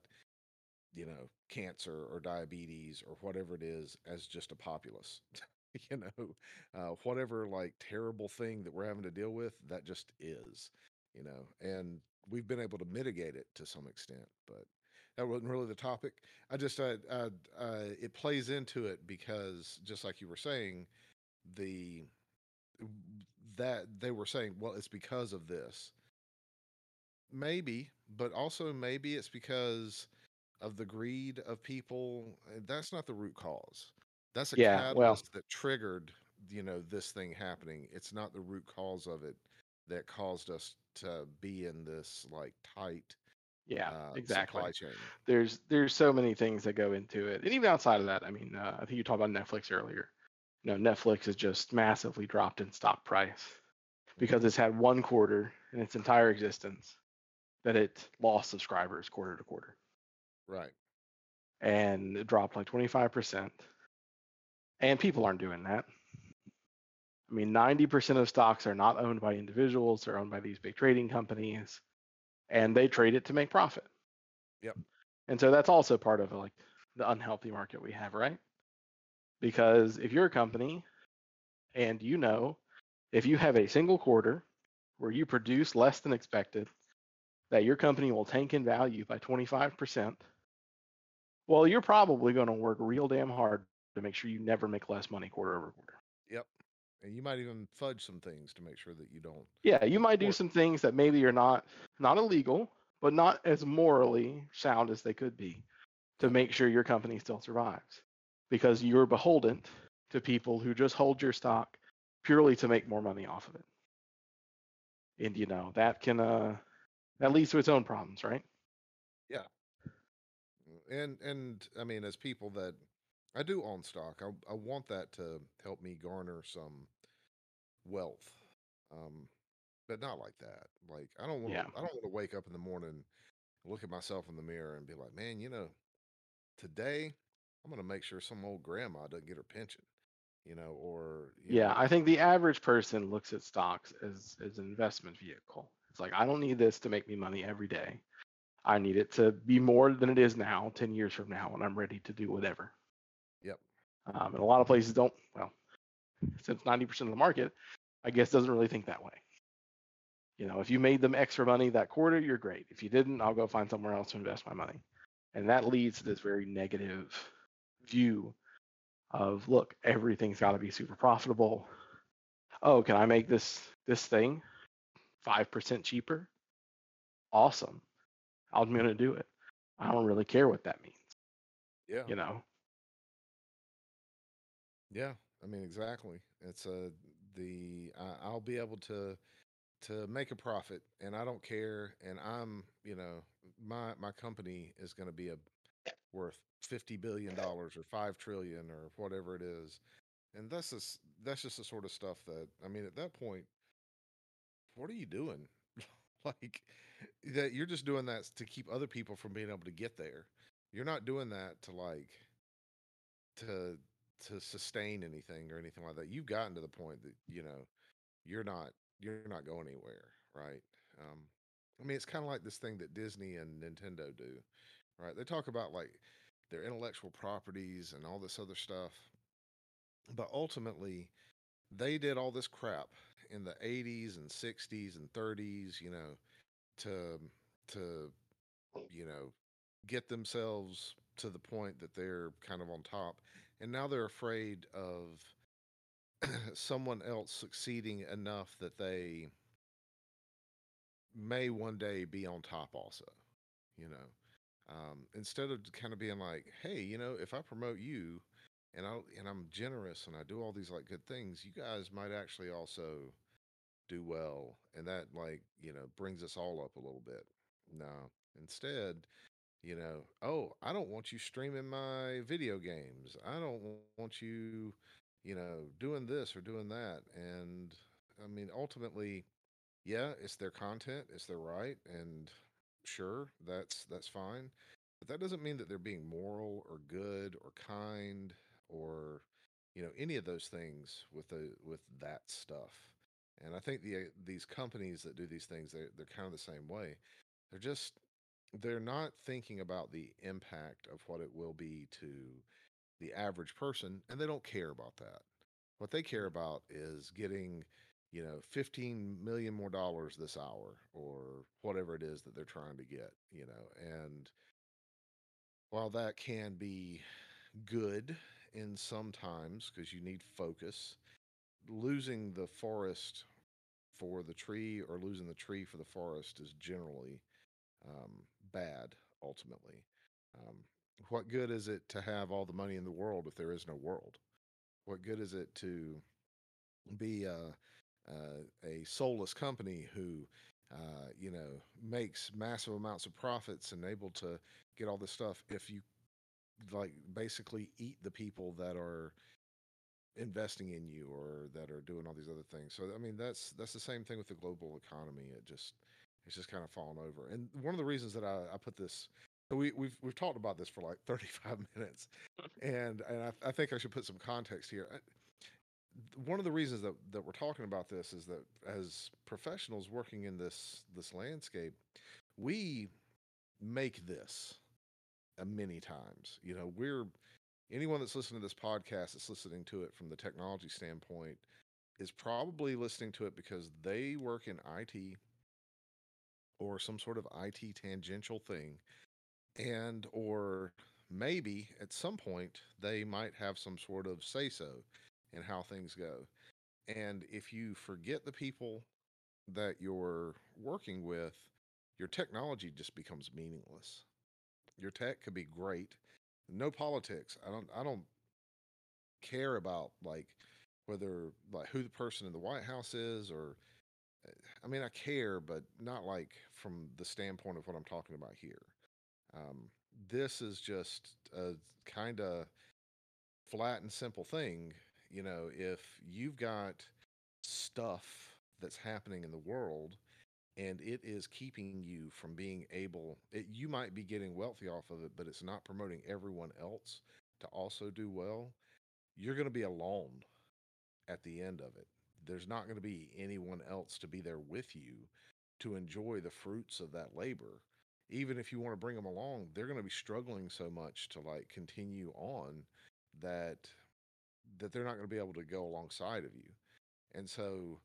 you know, cancer or diabetes or whatever it is as just a populace. *laughs* you know, uh, whatever like terrible thing that we're having to deal with, that just is. You know, and we've been able to mitigate it to some extent, but that wasn't really the topic. I just uh, uh, uh, it plays into it because just like you were saying, the that they were saying, well, it's because of this. Maybe, but also maybe it's because of the greed of people. Uh, That's not the root cause. That's a Yeah, well, catalyst that triggered, you know, this thing happening. It's not the root cause of it that caused us to be in this like tight yeah, uh, exactly. There's there's so many things that go into it, and even outside of that, I mean, uh, I think you talked about Netflix earlier. You know, Netflix has just massively dropped in stock price because it's had one quarter in its entire existence that it lost subscribers quarter to quarter. Right. and it dropped like 25%. And people aren't doing that. I mean, 90% of stocks are not owned by individuals, they're owned by these big trading companies, and they trade it to make profit. Yep. And so that's also part of like the unhealthy market we have, right? Because if you're a company and you know if you have a single quarter where you produce less than expected, that your company will tank in value by 25%, well, you're probably going to work real damn hard to make sure you never make less money quarter over quarter. Yep. And you might even fudge some things to make sure that you don't. Yeah, you might do some things that maybe are not not illegal, but not as morally sound as they could be to make sure your company still survives. Because you're beholden to people who just hold your stock purely to make more money off of it. And you know, that can uh that leads to its own problems, right? Yeah. And and I mean, as people that I do own stock, I I want that to help me garner some wealth. Um, but not like that. Like I don't want to. Yeah. I don't want to wake up in the morning, look at myself in the mirror, and be like, man, you know, today I'm gonna make sure some old grandma doesn't get her pension. You know, or you Yeah, know, I think the average person looks at stocks as as an investment vehicle. It's like I don't need this to make me money every day. I need it to be more than it is now, 10 years from now when I'm ready to do whatever. Yep. Um, and a lot of places don't, well, since 90% of the market, I guess, doesn't really think that way. You know, if you made them extra money that quarter, you're great. If you didn't, I'll go find somewhere else to invest my money. And that leads to this very negative view of look, everything's got to be super profitable. Oh, can I make this this thing 5% cheaper? Awesome. I'm going to do it. I don't really care what that means, Yeah. you know. Yeah. I mean, exactly. It's a the I, I'll be able to to make a profit, and I don't care. And I'm, you know, my my company is going to be a worth fifty billion dollars or five trillion or whatever it is, and that's just that's just the sort of stuff that I mean. At that point, what are you doing? *laughs* like that you're just doing that to keep other people from being able to get there. You're not doing that to like to to sustain anything or anything like that. You've gotten to the point that you know you're not you're not going anywhere, right? Um, I mean, it's kind of like this thing that Disney and Nintendo do, right? They talk about like their intellectual properties and all this other stuff, but ultimately they did all this crap in the 80s and 60s and 30s, you know, to to you know get themselves to the point that they're kind of on top and now they're afraid of *clears throat* someone else succeeding enough that they may one day be on top also you know? Um, instead of kind of being like hey you know if i promote you and i and i'm generous and i do all these like good things you guys might actually also do well. And that like you know brings us all up a little bit. No instead you know oh i don't want you streaming my video games. I don't want you you know doing this or doing that. And i mean ultimately yeah it's their content it's their right and sure that's that's fine. But that doesn't mean that they're being moral or good or kind or you know any of those things with the with that stuff. And i think the these companies that do these things they're, they're kind of the same way. They're just they're not thinking about the impact of what it will be to the average person and they don't care about that. What they care about is getting you know 15 million more dollars this hour or whatever it is that they're trying to get you know and while that can be good in some times because you need focus losing the forest for the tree or losing the tree for the forest is generally um, bad ultimately. Um, what good is it to have all the money in the world if there is no world? What good is it to be a, a, a soulless company who, uh, you know, makes massive amounts of profits and able to get all this stuff if you like basically eat the people that are investing in you or that are doing all these other things. So I mean that's that's the same thing with the global economy. It just it's just kind of fallen over. And one of the reasons that I, I put this so we, we've we've talked about this for like *laughs* 35 minutes, and and I, I think I should put some context here. One of the reasons that, that we're talking about this is that as professionals working in this this landscape, we make this many times. You know, we're anyone that's listening to this podcast that's listening to it from the technology standpoint is probably listening to it because they work in IT or some sort of IT tangential thing and or maybe at some point they might have some sort of say so in how things go. And if you forget the people that you're working with, your technology just becomes meaningless. Your tech could be great. No politics. I don't I don't care about like whether like who the person in the White House is or I mean I care but not like from the standpoint of what I'm talking about here. Um, this is just a kind of flat and simple thing. You know, if you've got stuff that's happening in the world and it is keeping you from being able, it, you might be getting wealthy off of it, but it's not promoting everyone else to also do well, you're going to be alone at the end of it. There's not going to be anyone else to be there with you to enjoy the fruits of that labor even if you want to bring them along, they're going to be struggling so much to like continue on that that they're not going to be able to go alongside of you. And so,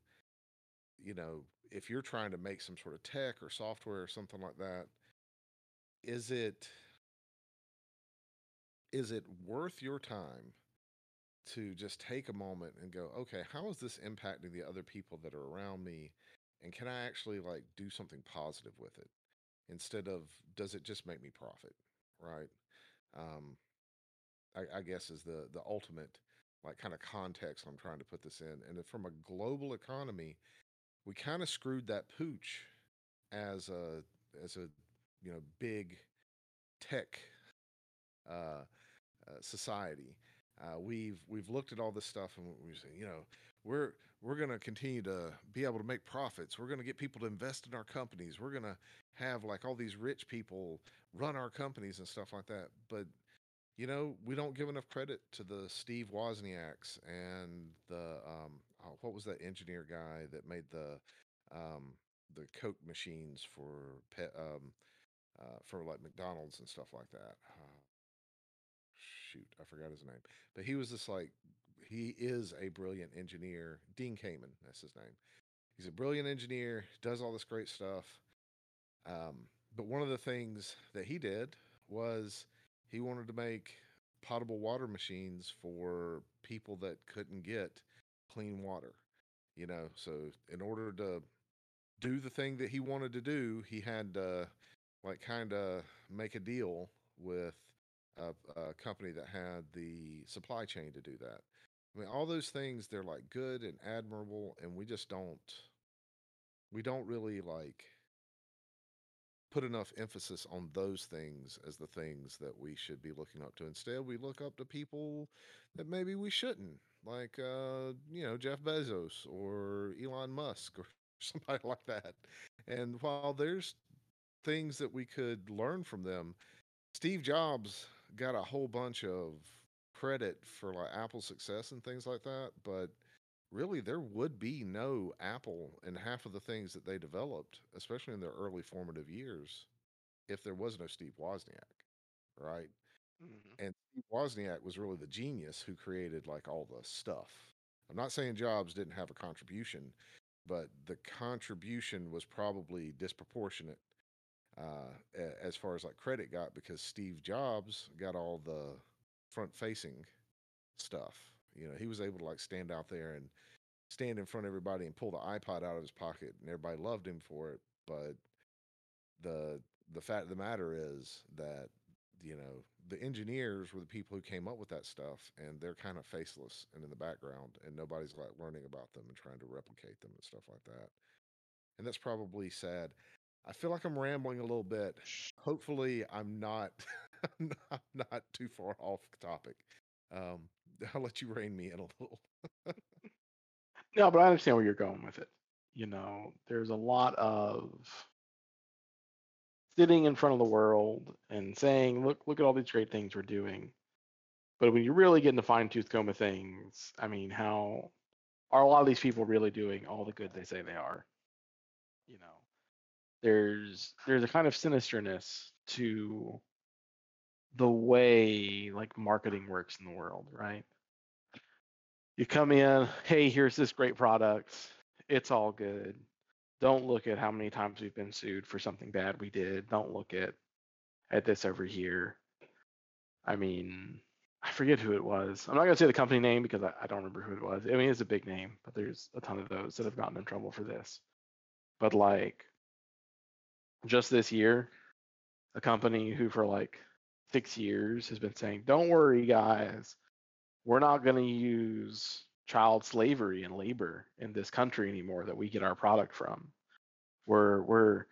you know, if you're trying to make some sort of tech or software or something like that, is it is it worth your time to just take a moment and go, okay, how is this impacting the other people that are around me? And can I actually like do something positive with it instead of does it just make me profit? Right. Um, I, I guess is the the ultimate like kind of context I'm trying to put this in. And from a global economy, we kind of screwed that pooch as a as a you know big tech uh, uh, society. Uh, we've we've looked at all this stuff and we say, you know, we're we're going to continue to be able to make profits. We're going to get people to invest in our companies. We're going to have like all these rich people run our companies and stuff like that. But you know, we don't give enough credit to the Steve Wozniaks and the um, oh, what was that engineer guy that made the um, the Coke machines for pet um, uh, for like McDonald's and stuff like that. Uh, shoot, I forgot his name, but he was this like he is a brilliant engineer. Dean Kamen, that's his name. He's a brilliant engineer, does all this great stuff. Um, but one of the things that he did was he wanted to make potable water machines for people that couldn't get clean water. You know, so in order to do the thing that he wanted to do, he had to like kind of make a deal with a, a company that had the supply chain to do that. I mean, all those things they're like good and admirable, and we just don't we don't really like put enough emphasis on those things as the things that we should be looking up to. Instead, we look up to people that maybe we shouldn't, like uh, you know Jeff Bezos or Elon Musk or *laughs* somebody like that. And while there's things that we could learn from them, Steve Jobs got a whole bunch of credit for like Apple's success and things like that, but really there would be no Apple and half of the things that they developed, especially in their early formative years, if there was no Steve Wozniak, right? Mhm. And Steve Wozniak was really the genius who created like all the stuff. I'm not saying Jobs didn't have a contribution, but the contribution was probably disproportionate uh, as far as like credit got because Steve Jobs got all the front facing stuff. You know, he was able to like stand out there and stand in front of everybody and pull the iPod out of his pocket, and everybody loved him for it. But the the fact of the matter is that you know the engineers were the people who came up with that stuff, and they're kind of faceless and in the background, and nobody's like learning about them and trying to replicate them and stuff like that. And that's probably sad. I feel like I'm rambling a little bit. Hopefully, I'm not. *laughs* I'm not, not too far off topic. Um, *laughs* I'll let you rein me in a little. No, but I understand where you're going with it. You know, there's a lot of sitting in front of the world and saying, "Look, look at all these great things we're doing." But when you really get into fine tooth comb of things, I mean, how are a lot of these people really doing all the good they say they are? You know, there's there's a kind of sinisterness to the way like marketing works in the world, right? You come in, hey, here's this great product. It's all good. Don't look at how many times we've been sued for something bad we did. Don't look at at this over here. I mean, I forget who it was. I'm not gonna say the company name because I, I don't remember who it was. I mean, it's a big name, but there's a ton of those that have gotten in trouble for this. But like, just this year, a company who for like six years has been saying, "Don't worry, guys, we're not going to use child slavery and labor in this country anymore that we get our product from. We're we're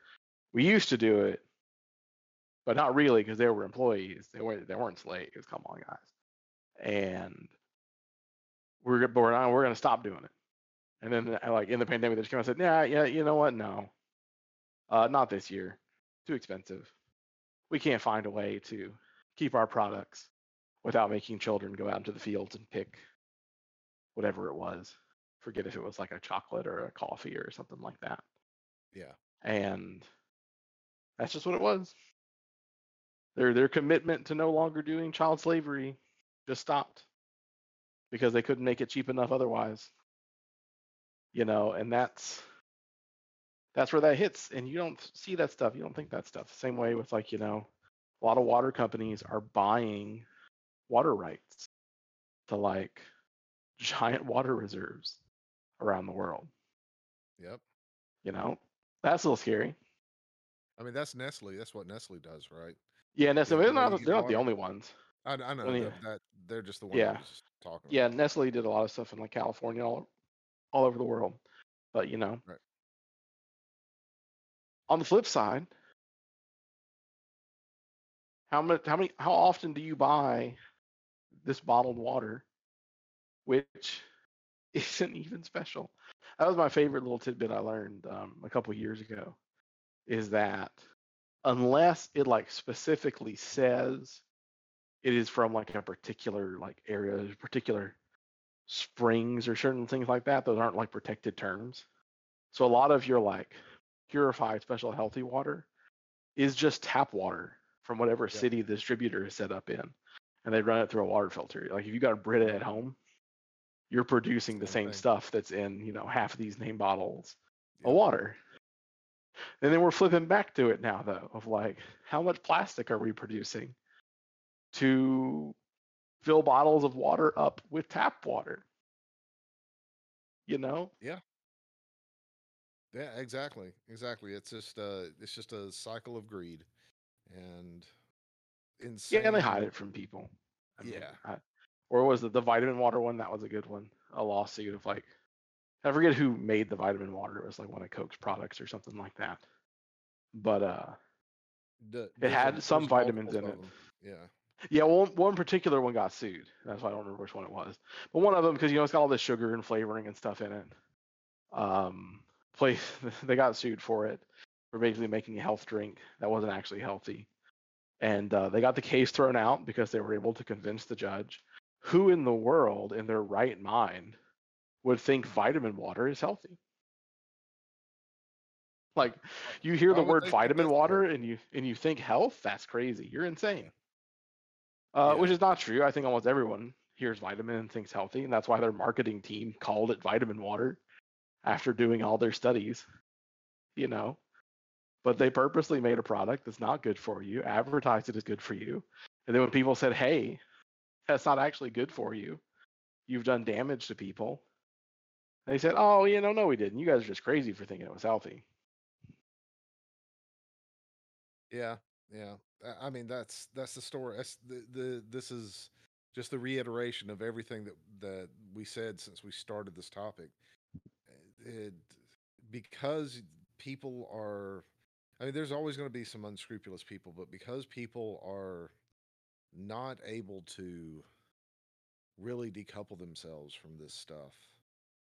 we used to do it, but not really because they were employees. They weren't they weren't slaves. Come on, guys. And we're but we're we're going to stop doing it. And then like in the pandemic, they just came out and said, "Yeah, yeah, you know what? No, uh, not this year. Too expensive. We can't find a way to keep our products without making children go out into the fields and pick whatever it was. Forget if it was like a chocolate or a coffee or something like that. yeah. And that's just what it was. Their their commitment to no longer doing child slavery just stopped because they couldn't make it cheap enough otherwise. You know, and that's that's where that hits, and you don't see that stuff. You don't think that stuff. Same way with like you know, a lot of water companies are buying water rights to like *laughs* giant water reserves around the world. Yep. You know, that's a little scary. I mean, that's Nestle. That's what Nestle does, right? Yeah, Nestle. They're the way not, they're not the only ones. I, I know that, that they're just the ones. Yeah. Talking Yeah, about. Nestle did a lot of stuff in like California, all, all over the world. But you know, Right. On the flip side, how much, how many, how often do you buy this bottled water, which *laughs* isn't even special? That was my favorite little tidbit I learned um, a couple years ago. Is that unless it like specifically says it is from like a particular like area, particular springs or certain things like that. Those aren't like protected terms. So a lot of your like purified special healthy water is just tap water from whatever city the distributor is set up in, and they run it through a water filter. Like if you got a Brita at home, you're producing the Same thing. stuff that's in you know half of these name bottles of water. And then we're flipping back to it now though of like how much plastic are we producing to fill bottles of water up with tap water? You know? Yeah, exactly, exactly. It's just uh, it's just a cycle of greed, and insane. Yeah, and they hide it from people. I mean, Yeah. I- or was it the vitamin water one? That was a good one. A lawsuit of like, I forget who made the vitamin water. It was like one of Coke's products or something like that. But uh, D- it had some vitamins in it. Yeah, Yeah, one one particular one got sued. That's why I don't remember which one it was. But one of them, because you know it's got all this sugar and flavoring and stuff in it. Um, place *laughs* they got sued for it for basically making a health drink that wasn't actually healthy, and uh, they got the case thrown out because they were able to convince the judge. Who in the world, in their right mind, would think vitamin water is healthy? Like, you hear the word vitamin water and you and you think health? That's crazy. You're insane. Uh, Yeah. Which is not true. I think almost everyone hears vitamin and thinks healthy, and that's why their marketing team called it vitamin water after doing all their studies. You know, but they purposely made a product that's not good for you, advertised it as good for you, and then when people said, "Hey, that's not actually good for you. You've done damage to people," they said, "Oh, you know, no, we didn't. You guys are just crazy for thinking it was healthy." yeah, yeah. I- mean, that's that's the story. That's the, the this is just the reiteration of everything that that we said since we started this topic. It, because people are, I mean, there's always going to be some unscrupulous people, but because people are not able to really decouple themselves from this stuff,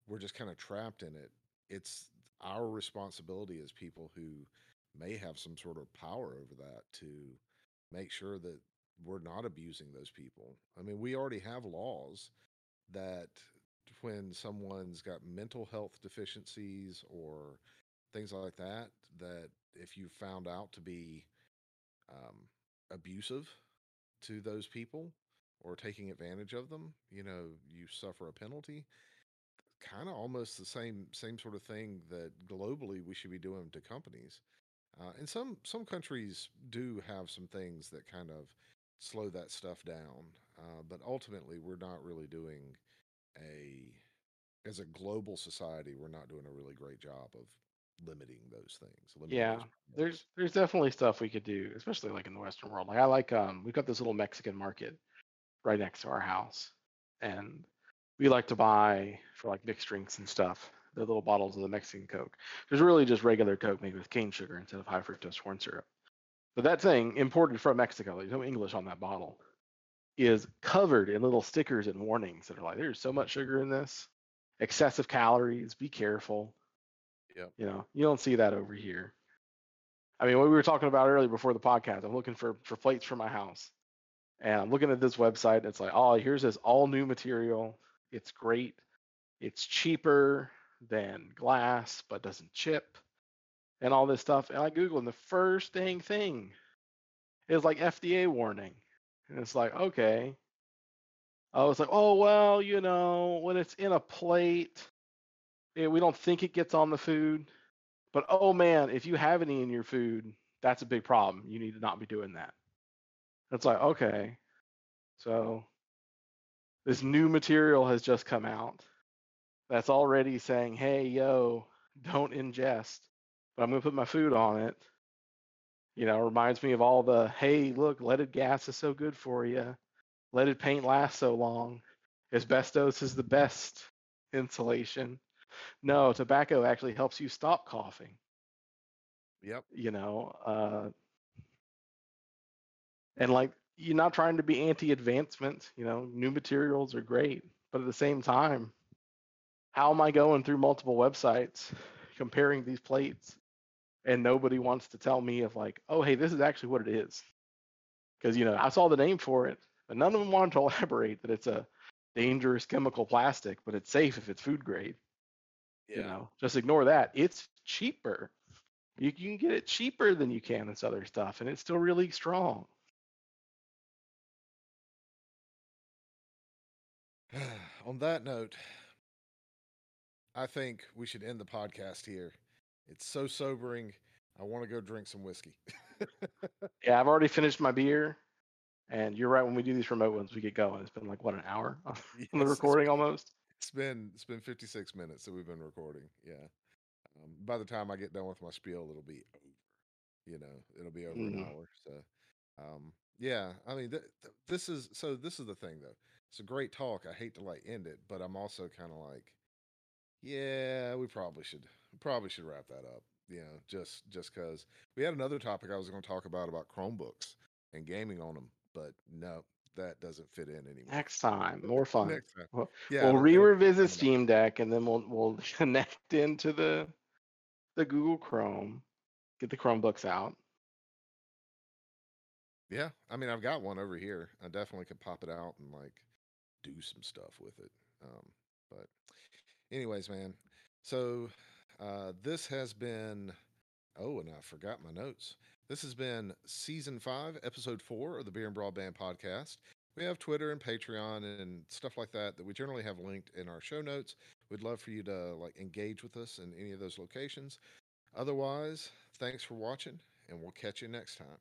we're just kind of trapped in it. It's our responsibility as people who may have some sort of power over that to make sure that we're not abusing those people. I mean, we already have laws that when someone's got mental health deficiencies or things like that, that if you found out to be um, abusive to those people or taking advantage of them, you know, you suffer a penalty. Kind of almost the same same sort of thing that globally we should be doing to companies. Uh, and some some countries do have some things that kind of slow that stuff down, uh, but ultimately we're not really doing a as a global society we're not doing a really great job of limiting those things. limiting Yeah, those there's there's definitely stuff we could do, especially like in the Western world. Like I like um we've got this little Mexican market right next to our house. And we like to buy for like mixed drinks and stuff, the little bottles of the Mexican Coke. There's really just regular Coke made with cane sugar instead of high fructose corn syrup. But that thing imported from Mexico, there's no English on that bottle, is covered in little stickers and warnings that are like, there's so much sugar in this, excessive calories, be careful. Yep. You know, you don't see that over here. I mean, what we were talking about earlier before the podcast, I'm looking for for plates for my house, and I'm looking at this website. And it's like, oh, here's this all new material. It's great. It's cheaper than glass, but doesn't chip, and all this stuff. And I Google, and the first dang thing is like FDA warning, and it's like, okay. I was like, oh well, you know, when it's in a plate, eh, we don't think it gets on the food, But oh man, if you have any in your food, that's a big problem. You need to not be doing that. It's like, okay, so this new material has just come out that's already saying, hey, yo, don't ingest, but I'm going to put my food on it. You know, reminds me of all the, hey, look, leaded gas is so good for you. Leaded paint lasts so long. Asbestos is the best insulation. No, tobacco actually helps you stop coughing. Yep. You know, uh, and like you're not trying to be anti-advancement. You know, new materials are great, but at the same time, how am I going through multiple websites comparing these plates, and nobody wants to tell me of like, oh, hey, this is actually what it is, because you know I saw the name for it, but none of them wanted to *laughs* elaborate that it's a dangerous chemical plastic, but it's safe if it's food grade. Yeah. You know, just ignore that. It's cheaper. You can get it cheaper than you can this other stuff, and it's still really strong. *sighs* On that note, I think we should end the podcast here. It's so sobering. I want to go drink some whiskey. *laughs* Yeah, I've already finished my beer, and you're right. When we do these remote ones, we get going. It's been like what an hour on *laughs* Yes, the it's recording been- almost. It's been it's been 56 minutes that we've been recording. Yeah. Um, by the time I get done with my spiel, it'll be over. You know, it'll be over an Mhm. hour. So, um, yeah. I mean, th- th- this is so. This is the thing, though. It's a great talk. I hate to like end it, but I'm also kind of like, yeah, we probably should probably should wrap that up. You know, just just because we had another topic I was going to talk about about Chromebooks and gaming on them, but no, that doesn't fit in anymore. Next time, more fun. Next time. Well, Yeah, we'll re it'll- revisit. Steam Deck, and then we'll we'll *laughs* connect into the the Google Chrome, get the Chromebooks out. Yeah, I mean, I've got one over here. I definitely could pop it out and like do some stuff with it. Um, but, anyways, man. So, uh, this has been. Oh, and I forgot my notes. This has been season five, episode four of the Beer and Broadband podcast. We have Twitter and Patreon and stuff like that that we generally have linked in our show notes. We'd love for you to like engage with us in any of those locations. Otherwise, thanks for watching, and we'll catch you next time.